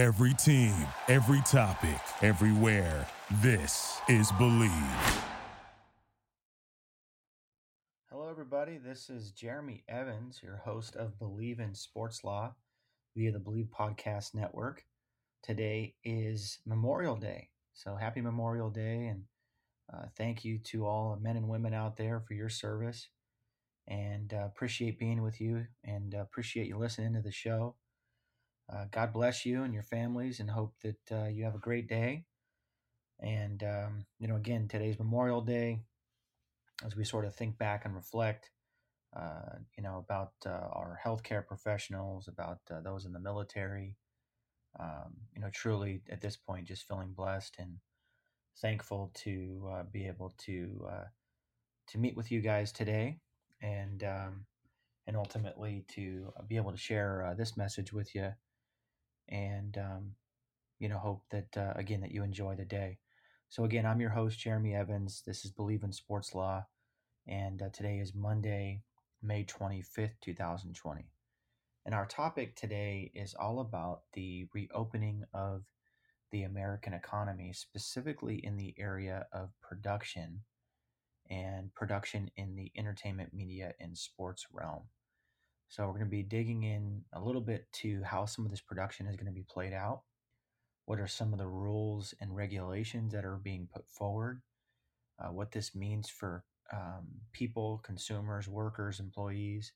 Every team, every topic, everywhere. This is Bleav. Hello, everybody. This is Jeremy Evans, your host of Bleav in Sports Law via the Bleav Podcast Network. Today is Memorial Day. So happy Memorial Day and uh, thank you to all the men and women out there for your service and uh, appreciate being with you and uh, appreciate you listening to the show. Uh, God bless you and your families and hope that uh, you have a great day. And, um, you know, again, today's Memorial Day as we sort of think back and reflect, uh, you know, about our healthcare professionals, about those in the military. Um, you know, truly at this point, just feeling blessed and thankful to uh, be able to uh, to meet with you guys today, and um, and ultimately to uh, be able to share uh, this message with you, and um, you know hope that uh, again that you enjoy the day. So again, I'm your host Jeremy Evans. This is Bleav in Sports Law, and uh, today is Monday, May 25th, 2020. And our topic today is all about the reopening of the American economy, specifically in the area of production and production in the entertainment, media, and sports realm. So, we're going to be digging in a little bit to how some of this production is going to be played out. What are some of the rules and regulations that are being put forward? Uh, what this means for um, people, consumers, workers, employees,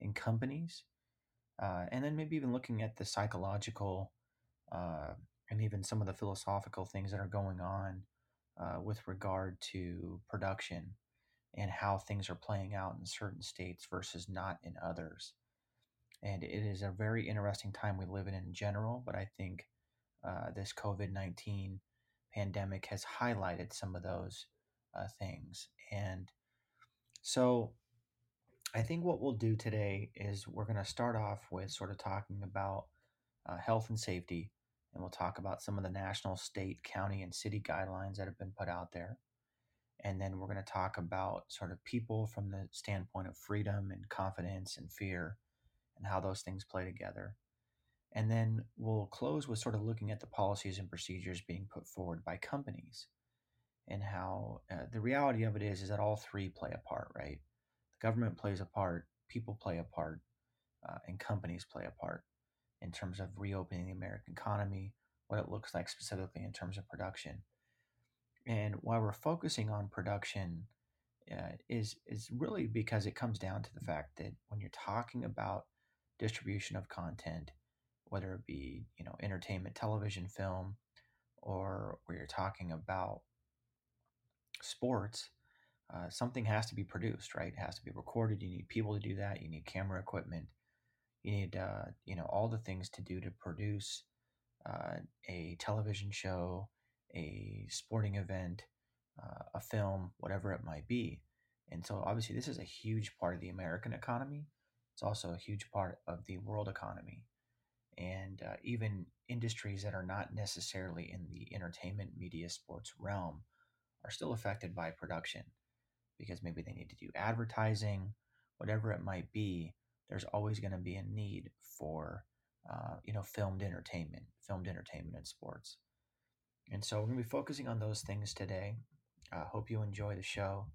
and companies. Uh, and then maybe even looking at the psychological uh, and even some of the philosophical things that are going on uh, with regard to production and how things are playing out in certain states versus not in others. And it is a very interesting time we live in in general, but I think uh, this COVID 19 pandemic has highlighted some of those uh, things. And so I think what we'll do today is we're going to start off with sort of talking about uh, health and safety and we'll talk about some of the national, state, county, and city guidelines that have been put out there. And then we're going to talk about sort of people from the standpoint of freedom and confidence and fear and how those things play together. And then we'll close with sort of looking at the policies and procedures being put forward by companies and how uh, the reality of it is is that all three play a part, right? The government plays a part, people play a part, uh, and companies play a part in terms of reopening the American economy, what it looks like specifically in terms of production. And why we're focusing on production uh, is is really because it comes down to the fact that when you're talking about distribution of content, whether it be you know entertainment, television, film, or where you're talking about sports, uh, something has to be produced, right? It has to be recorded. You need people to do that. You need camera equipment. You need, uh, you know, all the things to do to produce uh, a television show, a sporting event, uh, a film, whatever it might be. And so, obviously, this is a huge part of the American economy. It's also a huge part of the world economy. And uh, even industries that are not necessarily in the entertainment, media, sports realm are still affected by production because maybe they need to do advertising, whatever it might be there's always going to be a need for uh, you know filmed entertainment, filmed entertainment and sports. And so we're going to be focusing on those things today. I uh, hope you enjoy the show.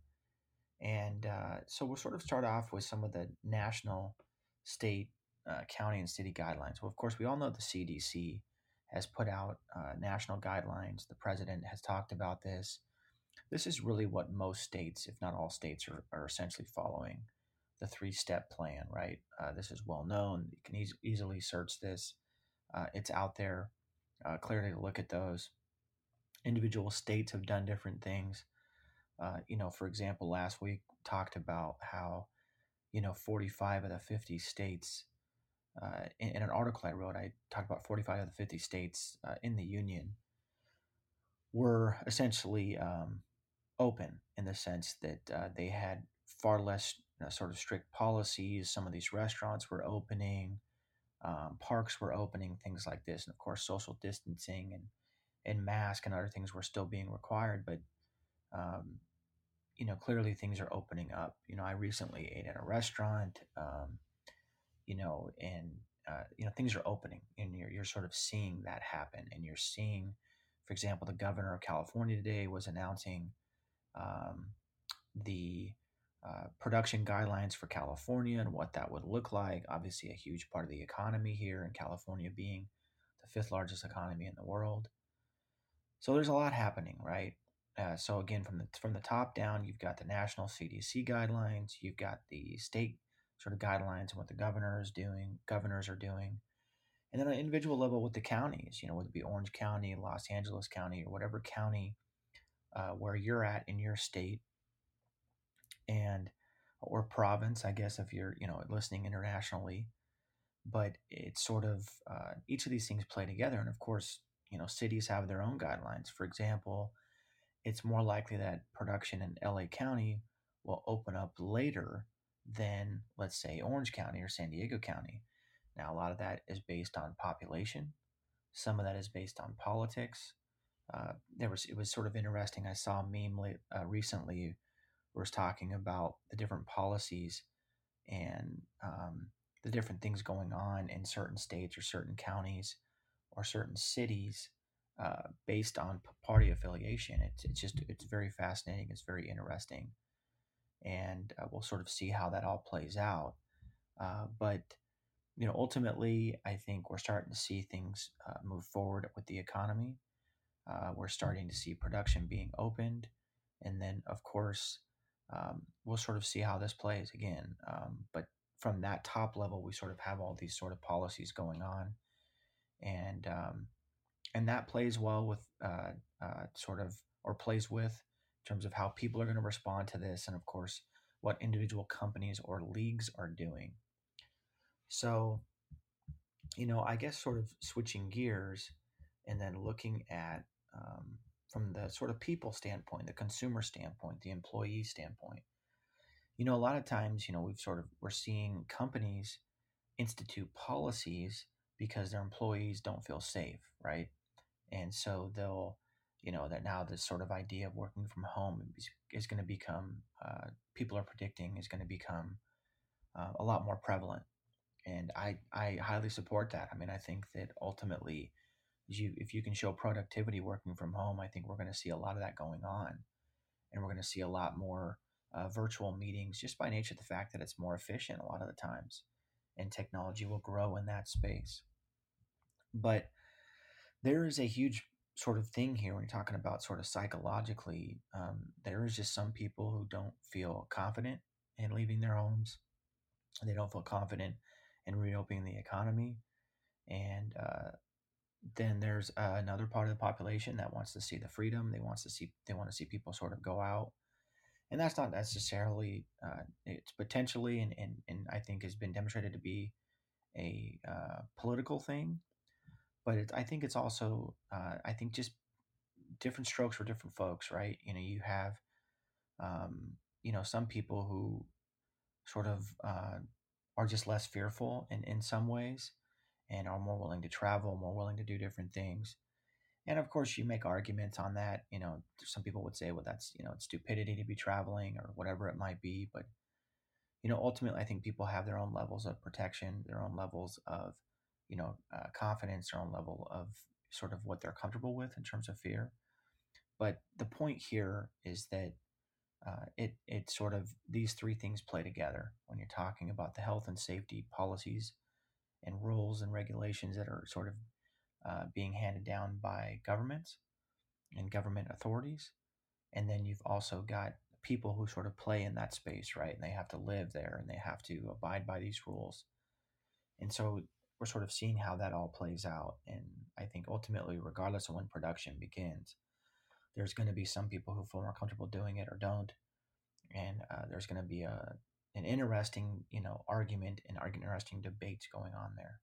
And uh, so we'll sort of start off with some of the national, state, uh, county, and city guidelines. Well, of course, we all know the CDC has put out uh, national guidelines. The president has talked about this. This is really what most states, if not all states, are, are essentially following the three step plan, right? Uh, this is well known. You can e- easily search this. Uh, it's out there. Clearly, look at those. Individual states have done different things. Uh, you know, for example, last week talked about how, you know, 45 of the 50 states, uh, in, in, an article I wrote, I talked about 45 of the 50 states uh, in the union were essentially um, open in the sense that they had far less you know, sort of strict policies. Some of these restaurants were opening, um, parks were opening, things like this, and of course, social distancing and and mask and other things were still being required. But um, you know, clearly things are opening up. You know, I recently ate at a restaurant. Um, you know, and uh, you know things are opening, and you're you're sort of seeing that happen, and you're seeing, for example, the governor of California today was announcing um, the uh, production guidelines for California and what that would look like. Obviously, a huge part of the economy here, in California being the fifth largest economy in the world. So there's a lot happening, right? Uh, so again, from the from the top down, you've got the national CDC guidelines, you've got the state sort of guidelines and what the governor is doing, governors are doing, and then on an individual level with the counties, you know, whether it be Orange County, Los Angeles County, or whatever county uh, where you're at in your state, and or province, I guess, if you're you know listening internationally, but it's sort of uh, each of these things play together, and of course, you know, cities have their own guidelines. For example it's more likely that production in LA County will open up later than, let's say, Orange County or San Diego County. Now, a lot of that is based on population. Some of that is based on politics. Uh, there was it was sort of interesting. I saw a meme uh, recently was talking about the different policies and um, the different things going on in certain states or certain counties or certain cities uh, based on party affiliation. It's, it's just it's very fascinating. It's very interesting, and uh, we'll sort of see how that all plays out. Uh, but you know, ultimately, I think we're starting to see things uh, move forward with the economy. Uh, we're starting to see production being opened, and then of course. Um, we'll sort of see how this plays again. Um, but from that top level, we sort of have all these sort of policies going on, and um, and that plays well with uh, uh, sort of or plays with in terms of how people are going to respond to this, and of course what individual companies or leagues are doing. So, you know, I guess sort of switching gears and then looking at um, from the sort of people standpoint, the consumer standpoint, the employee standpoint. You know, a lot of times, you know, we've sort of we're seeing companies institute policies because their employees don't feel safe, right? and so they'll you know that now this sort of idea of working from home is, is going to become uh, people are predicting is going to become uh, a lot more prevalent. And I, I highly support that. I mean i think that ultimately you, if you can show productivity working from home i think we're going to see a lot of that going on. And we're going to see a lot more uh, virtual meetings just by nature of the fact that it's more efficient a lot of the times. And technology will grow in that space but there is a huge sort of thing here when you're talking about sort of psychologically. Um, there is just some people who don't feel confident in leaving their homes. They don't feel confident in reopening the economy. And uh, then there's uh, another part of the population that wants to see the freedom. They wants to see they want to see people sort of go out, and that's not necessarily. Uh, it's potentially, and, and and I think has been demonstrated to be a uh, political thing but it, I think it's also uh, I think just different strokes for different folks, right? You know, you have um, you know some people who sort of uh, are just less fearful in in some ways and are more willing to travel, more willing to do different things. And of course, you make arguments on that. You know, some people would say, well, that's, you know, it's stupidity to be traveling or whatever it might be. But, you know, ultimately, I think people have their own levels of protection, their own levels of you know, uh, confidence, their own level of sort of what they're comfortable with in terms of fear. But the point here is that uh, it it sort of these three things play together when you're talking about the health and safety policies and rules and regulations that are sort of uh, being handed down by governments and government authorities, and then you've also got people who sort of play in that space, right? And they have to live there and they have to abide by these rules. And so we're sort of seeing how that all plays out. And I think ultimately, regardless of when production begins, there's going to be some people who feel more comfortable doing it or don't, and uh, there's going to be a an interesting, you know, argument and interesting debates going on there.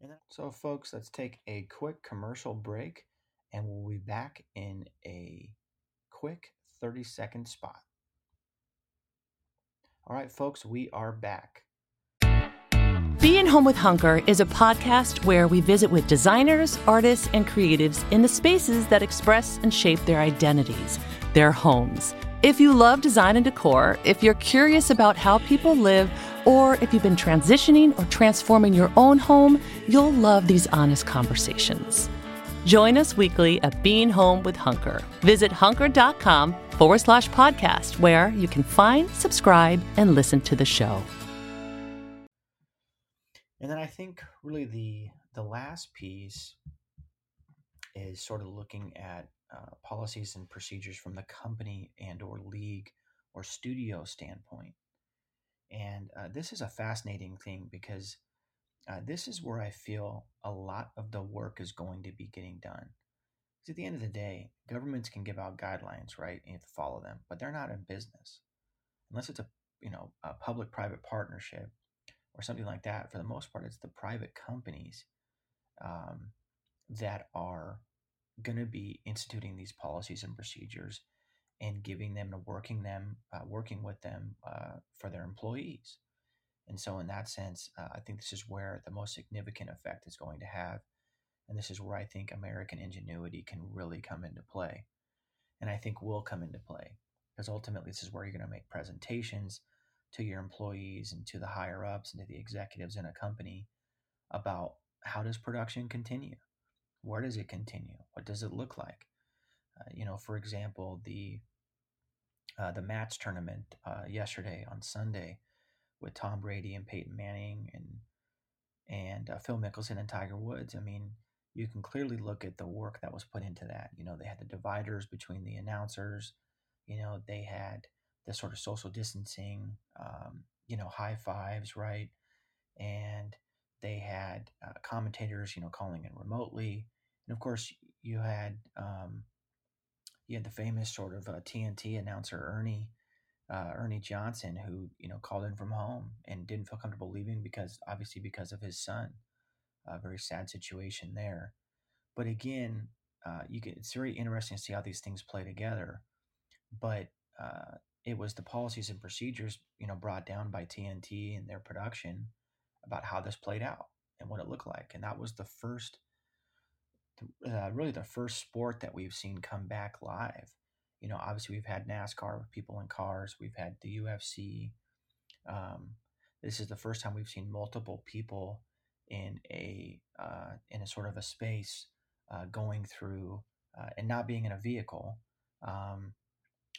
And so, folks, let's take a quick commercial break, and we'll be back in a quick 30 second spot. All right, folks, we are back. Being Home with Hunker is a podcast where we visit with designers, artists, and creatives in the spaces that express and shape their identities, their homes. If you love design and decor, if you're curious about how people live, Or if you've been transitioning or transforming your own home, you'll love these honest conversations. Join us weekly at Being Home with Hunker. Visit hunker.com forward slash podcast, where you can find, subscribe, and listen to the show. And then I think really the the last piece is sort of looking at uh, policies and procedures from the company and or league or studio standpoint. And uh, this is a fascinating thing because uh, this is where I feel a lot of the work is going to be getting done. Because at the end of the day, governments can give out guidelines, right? And you have to follow them, but they're not in business unless it's a you know a public-private partnership or something like that. For the most part, it's the private companies um, that are going to be instituting these policies and procedures and giving them and working them, uh, working with them uh, for their employees. And so, in that sense, uh, I think this is where the most significant effect is going to have. And this is where I think American ingenuity can really come into play. And I think will come into play because ultimately, this is where you're going to make presentations to your employees and to the higher ups and to the executives in a company about how does production continue? Where does it continue? What does it look like? Uh, you know, for example, the uh, the match tournament uh, yesterday on Sunday with Tom Brady and Peyton Manning and and uh, Phil Mickelson and Tiger Woods. I mean, you can clearly look at the work that was put into that. You know, they had the dividers between the announcers. You know, they had the sort of social distancing. Um, you know, high fives, right? And they had uh, commentators, you know, calling in remotely, and of course, you had um, you had the famous sort of uh, TNT announcer Ernie uh, Ernie Johnson, who you know called in from home and didn't feel comfortable leaving because obviously because of his son. A very sad situation there, but again, uh, you get it's very interesting to see how these things play together. But uh, it was the policies and procedures, you know, brought down by TNT and their production about how this played out and what it looked like, and that was the first uh, really the first sport that we've seen come back live. You know, obviously we've had NASCAR with people in cars, we've had the UFC. Um, this is the first time we've seen multiple people in a uh, in a sort of a space uh, going through uh, and not being in a vehicle um,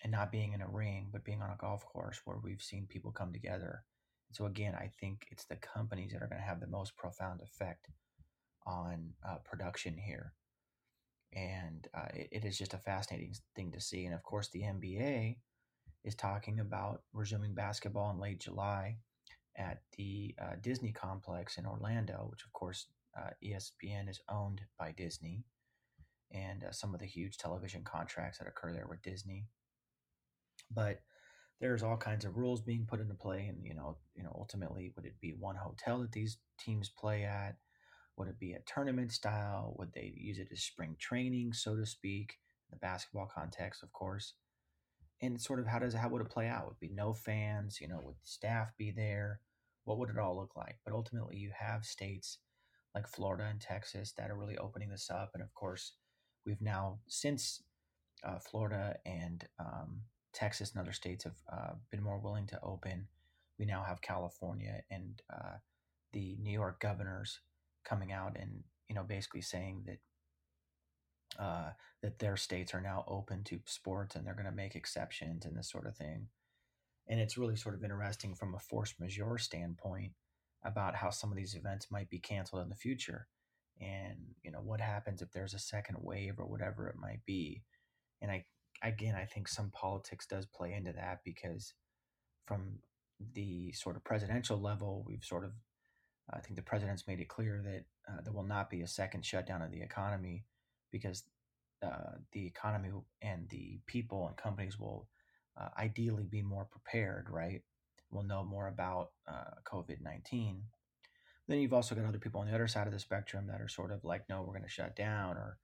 and not being in a ring, but being on a golf course where we've seen people come together. And so again, I think it's the companies that are going to have the most profound effect on uh, production here. And uh, it, it is just a fascinating thing to see. And of course, the NBA is talking about resuming basketball in late July at the uh, Disney complex in Orlando, which of course uh, ESPN is owned by Disney, and uh, some of the huge television contracts that occur there with Disney. But there's all kinds of rules being put into play, and you know, you know, ultimately, would it be one hotel that these teams play at? Would it be a tournament style? Would they use it as spring training, so to speak, in the basketball context, of course? And sort of how does how would it play out? Would be no fans? You know, would staff be there? What would it all look like? But ultimately, you have states like Florida and Texas that are really opening this up, and of course, we've now since uh, Florida and um, Texas and other states have uh, been more willing to open. We now have California and uh, the New York governors coming out and you know basically saying that uh, that their states are now open to sports and they're going to make exceptions and this sort of thing. And it's really sort of interesting from a force majeure standpoint about how some of these events might be canceled in the future. And, you know, what happens if there's a second wave or whatever it might be. And I, again, I think some politics does play into that because from the sort of presidential level, we've sort of I think the president's made it clear that uh, there will not be a second shutdown of the economy because uh, the economy and the people and companies will uh, ideally be more prepared, right? We'll know more about uh, COVID 19. Then you've also got other people on the other side of the spectrum that are sort of like, no, we're going to shut down or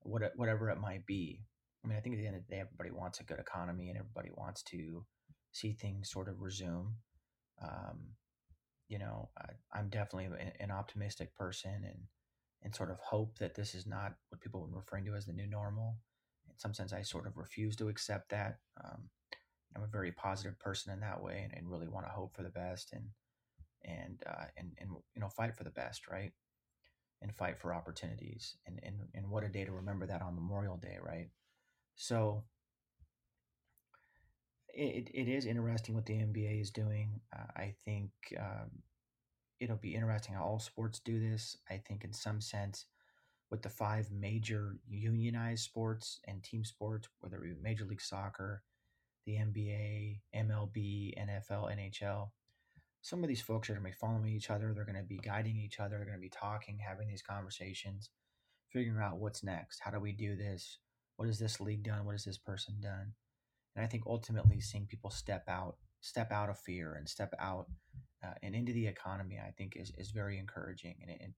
what, whatever it might be. I mean, I think at the end of the day, everybody wants a good economy and everybody wants to see things sort of resume. Um, you know, I, am definitely an, optimistic person and and sort of hope that this is not what people have referring to as the new normal. In some sense, I sort of refuse to accept that. Um, I'm a very positive person in that way and, and really want to hope for the best. And and uh, and and you know fight for the best, right? And fight for opportunities, and and and what a day to remember that on Memorial Day, right? So it, it is interesting what the NBA is doing. Uh, I think um, it'll be interesting how all sports do this. I think in some sense, with the five major unionized sports and team sports, whether it be Major League Soccer, the NBA, MLB, NFL, NHL, some of these folks are going to be following each other. They're going to be guiding each other. They're going to be talking, having these conversations, figuring out what's next. How do we do this? What has this league done? What has this person done? And I think ultimately seeing people step out, step out of fear and step out uh, and into the economy, I think is, is very encouraging. And, it, and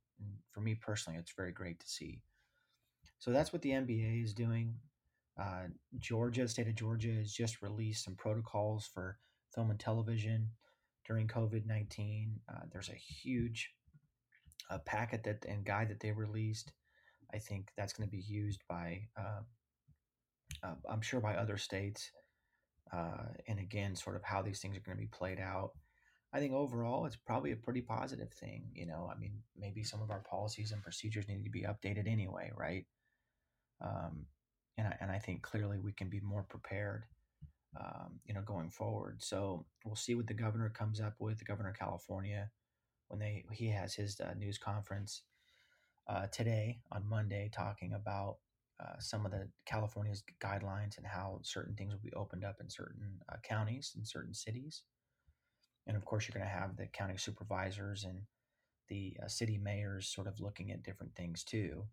for me personally, it's very great to see. So that's what the NBA is doing. Uh, Georgia, state of Georgia, has just released some protocols for film and television during COVID 19. Uh, there's a huge uh, packet that and guide that they released. I think that's going to be used by, uh, I'm sure, by other states. Uh, and again, sort of how these things are going to be played out. I think overall, it's probably a pretty positive thing. You know, I mean, maybe some of our policies and procedures need to be updated anyway, right? Um, and I, and I think clearly we can be more prepared, um, you know, going forward. So we'll see what the governor comes up with. The governor of California, when they he has his uh, news conference uh, today on Monday, talking about uh, some of the California's guidelines and how certain things will be opened up in certain uh, counties and certain cities. And of course, you're going to have the county supervisors and the uh, city mayors sort of looking at different things too.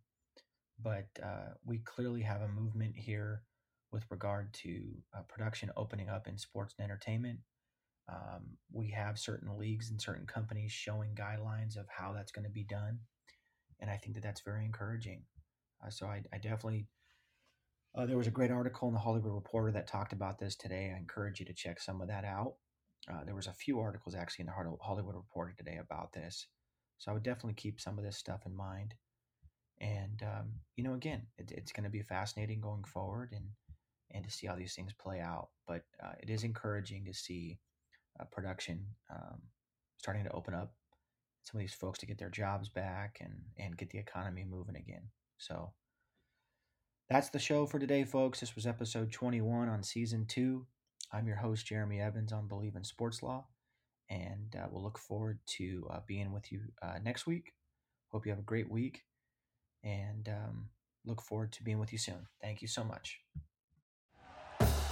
But uh, we clearly have a movement here with regard to uh, production opening up in sports and entertainment. Um, we have certain leagues and certain companies showing guidelines of how that's going to be done. And I think that that's very encouraging. Uh, so I, I definitely, uh, there was a great article in the Hollywood Reporter that talked about this today. I encourage you to check some of that out. Uh, there was a few articles actually in the Hollywood Reporter today about this. So I would definitely keep some of this stuff in mind. And um, you know, again, it, it's going to be fascinating going forward and and to see how these things play out. But uh, it is encouraging to see uh, production um, starting to open up. Some of these folks to get their jobs back and and get the economy moving again. So that's the show for today, folks. This was episode 21 on season two. I'm your host, Jeremy Evans on Bleav in Sports Law, and uh, we'll look forward to uh, being with you uh, next week. Hope you have a great week, and um, look forward to being with you soon. Thank you so much.